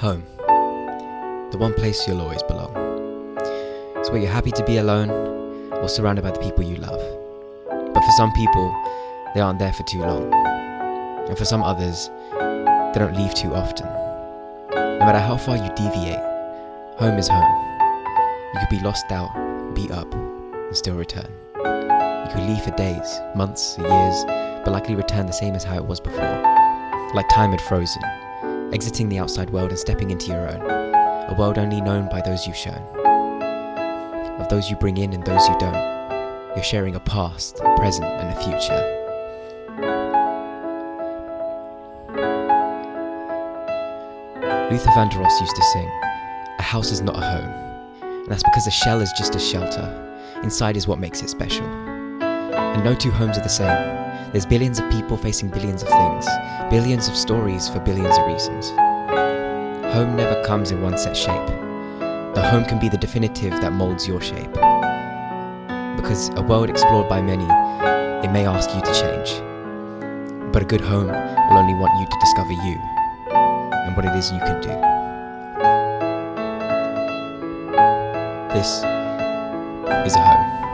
the one place you'll always belong. It's where you're happy to be alone or surrounded by the people you love. But for some people, they aren't there for too long. And for some others, they don't leave too often. No matter how far you deviate, home is home. You could be lost out, beat up, and still return. You could leave for days, months, years, but likely return the same as how it was before. Like time had frozen, exiting the outside world and stepping into your own, a world only known by those you've shown. Of those you bring in and those you don't, you're sharing a past, a present, and a future. Luther Vandross used to sing, A house is not a home, and that's because a shell is just a shelter. Inside is what makes it special. And no two homes are the same. There's billions of people facing billions of things, billions of stories for billions of reasons. Home never comes in one set shape. The home can be the definitive that molds your shape. Because a world explored by many, it may ask you to change. But a good home will only want you to discover you and what it is you can do. This is a home.